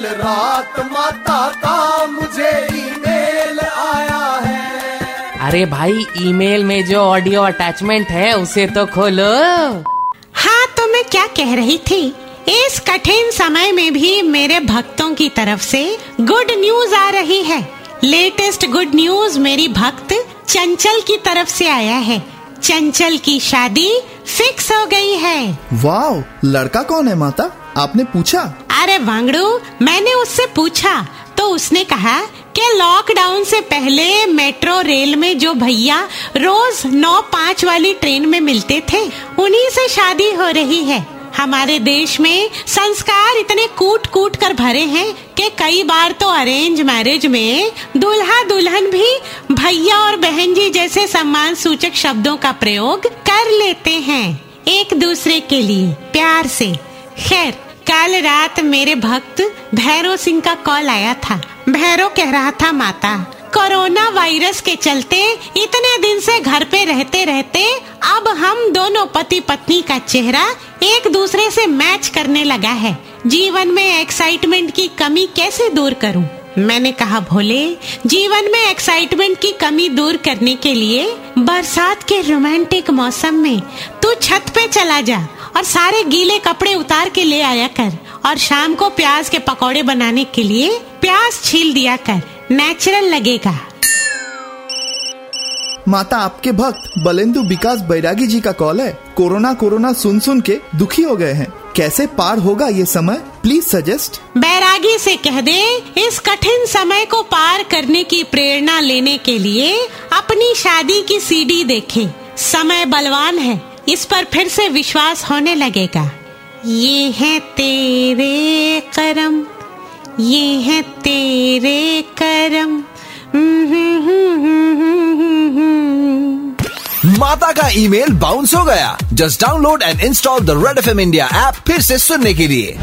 कल रात माता का मुझे ईमेल आया है। अरे भाई ईमेल में जो ऑडियो अटैचमेंट है उसे तो खोलो। हाँ तो मैं क्या कह रही थी? इस कठिन समय में भी मेरे भक्तों की तरफ़ से गुड न्यूज़ आ रही है। लेटेस्ट गुड न्यूज़ मेरी भक्त चंचल की तरफ़ से आया है। चंचल की शादी फिक्स हो है। वाओ लड़का कौन है माता? आपने पूछा? अरे वांगड़ू मैंने उससे पूछा। तो उसने कहा कि लॉकडाउन से पहले मेट्रो रेल में जो भैया रोज नौ पाँच वाली ट्रेन में मिलते थे उन्हीं से शादी हो रही है। हमारे देश में संस्कार इतने कूट कूट कर भरे हैं कि कई बार तो अरेंज मैरिज में दूल्हा दुल्हन भी भैया और बहन जी जैसे सम्मान सूचक शब्दों का प्रयोग कर लेते हैं। एक दूसरे के लिए, प्यार से। खैर, कल रात मेरे भक्त भैरव सिंह का कॉल आया था। भैरव कह रहा था, माता, कोरोना वायरस के चलते इतने दिन से घर पे रहते रहते अब हम दोनों पति पत्नी का चेहरा एक दूसरे से मैच करने लगा है। जीवन में एक्साइटमेंट की कमी कैसे दूर करूँ? मैंने कहा, भोले, जीवन में एक्साइटमेंट की कमी दूर करने के लिए बरसात के रोमांटिक मौसम में छत पे चला जा और सारे गीले कपड़े उतार के ले आया कर और शाम को प्याज के पकौड़े बनाने के लिए प्याज छील दिया कर। नेचुरल लगेगा। माता आपके भक्त बलेंदु विकास बैरागी जी का कॉल है। कोरोना कोरोना सुन सुन के दुखी हो गए हैं। कैसे पार होगा ये समय? प्लीज़ सजेस्ट बैरागी से कह दे इस कठिन समय को पार करने की प्रेरणा लेने के लिए अपनी शादी की सीडी देखे। समय बलवान है। इस पर फिर से विश्वास होने लगेगा। ये है तेरे करम, ये है तेरे करम। माता का ईमेल बाउंस हो गया। Just download and install the Red F India app फिर से सुनने के लिए।